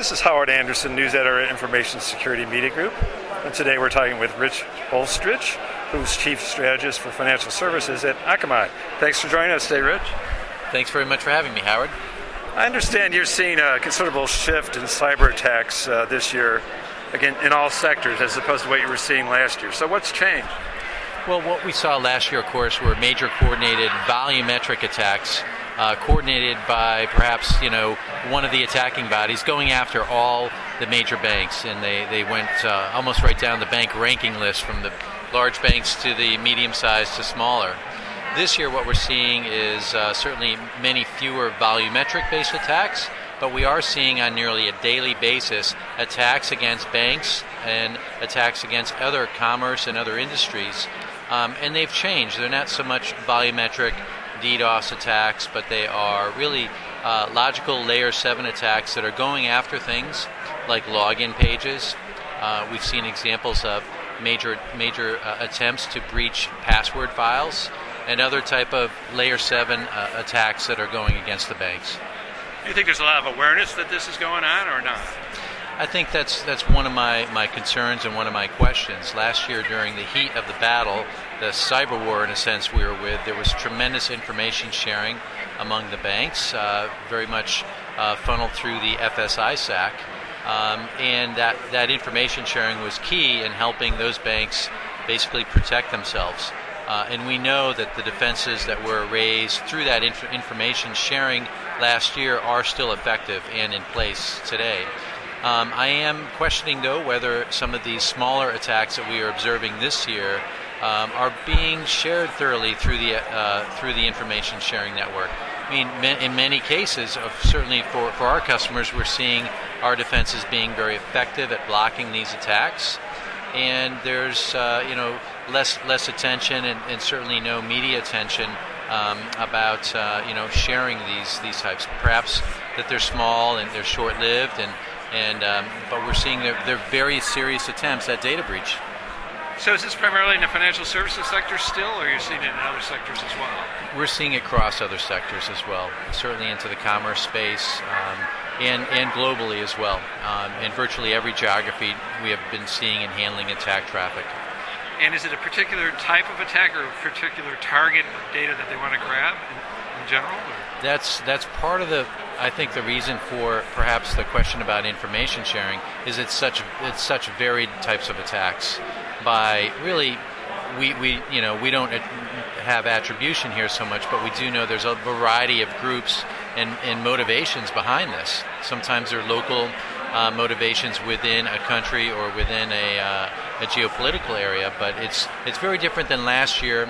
This is Howard Anderson, news editor at Information Security Media Group. And today we're talking with Rich Bolstridge, who's Chief Strategist for Financial Services at Akamai. Thanks for joining us today, Rich. Thanks very much for having me, Howard. I understand you're seeing a considerable shift in cyber attacks uh, this year, again, in all sectors, as opposed to what you were seeing last year. So, what's changed? Well, what we saw last year, of course, were major coordinated volumetric attacks uh, coordinated by perhaps you know one of the attacking bodies going after all the major banks, and they they went uh, almost right down the bank ranking list from the large banks to the medium sized to smaller. This year, what we're seeing is uh, certainly many fewer volumetric based attacks, but we are seeing on nearly a daily basis attacks against banks and attacks against other commerce and other industries. Um, and they've changed. They're not so much volumetric DDoS attacks, but they are really uh, logical layer 7 attacks that are going after things like login pages. Uh, we've seen examples of major major uh, attempts to breach password files and other type of layer 7 uh, attacks that are going against the banks. Do you think there's a lot of awareness that this is going on or not? I think that's that's one of my, my concerns and one of my questions. Last year, during the heat of the battle, the cyber war, in a sense, we were with, there was tremendous information sharing among the banks, uh, very much uh, funneled through the FS-ISAC. Um, and that, that information sharing was key in helping those banks basically protect themselves. Uh, and we know that the defenses that were raised through that inf- information sharing last year are still effective and in place today. Um, I am questioning, though, whether some of these smaller attacks that we are observing this year um, are being shared thoroughly through the uh, through the information sharing network. I mean, in many cases, certainly for, for our customers, we're seeing our defenses being very effective at blocking these attacks, and there's uh, you know less less attention and, and certainly no media attention um, about uh, you know sharing these these types. Perhaps that they're small and they're short-lived and and um, but we're seeing their, their very serious attempts at data breach. So is this primarily in the financial services sector still, or are you seeing it in other sectors as well? We're seeing it across other sectors as well, certainly into the commerce space um, and, and globally as well. Um, in virtually every geography, we have been seeing and handling attack traffic. And is it a particular type of attack or a particular target of data that they want to grab in, general? Or? That's that's part of the I think the reason for perhaps the question about information sharing is it's such it's such varied types of attacks. By really, we, we you know we don't have attribution here so much, but we do know there's a variety of groups and, and motivations behind this. Sometimes they're local uh, motivations within a country or within a, uh, a geopolitical area, but it's it's very different than last year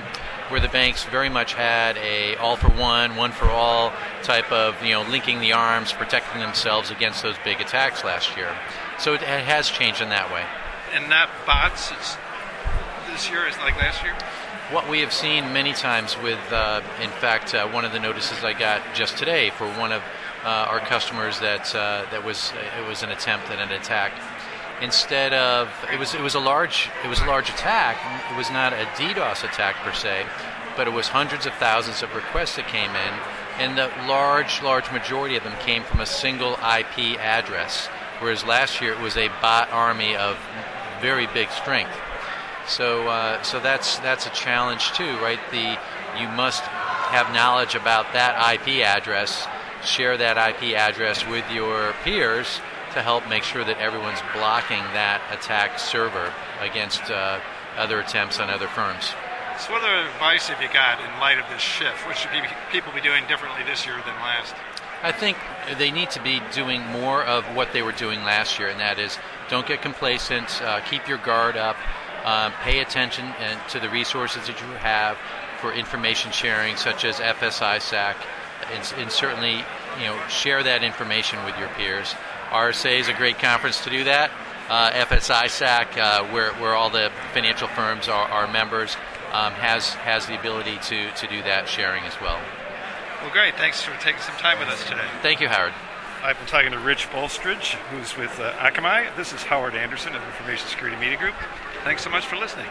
where the banks very much had a all for one, one for all type of you know linking the arms, protecting themselves against those big attacks last year. So it, has changed in that way. And not bots this year is like last year. What we have seen many times with, uh, in fact, uh, one of the notices I got just today for one of uh, our customers that uh, that was it was an attempt at an attack instead of it was it was a large it was a large attack. It was not a DDoS attack per se, but it was hundreds of thousands of requests that came in, and the large large majority of them came from a single IP address. Whereas last year it was a bot army of very big strength. So uh, so that's that's a challenge too, right? The you must have knowledge about that IP address, share that IP address with your peers to help make sure that everyone's blocking that attack server against uh, other attempts on other firms. So, what other advice have you got in light of this shift? What should people be doing differently this year than last? I think they need to be doing more of what they were doing last year, and that is don't get complacent, uh, keep your guard up, uh, pay attention to the resources that you have for information sharing, such as FS-ISAC, and, and certainly you know share that information with your peers. RSA is a great conference to do that. Uh, FS-ISAC, uh, where, where all the financial firms are, are members, um, has, has the ability to, to do that sharing as well. Well, great. Thanks for taking some time with us today. Thank you, Howard. I've been talking to Rich Bolstridge, who's with uh, Akamai. This is Howard Anderson of Information Security Media Group. Thanks so much for listening.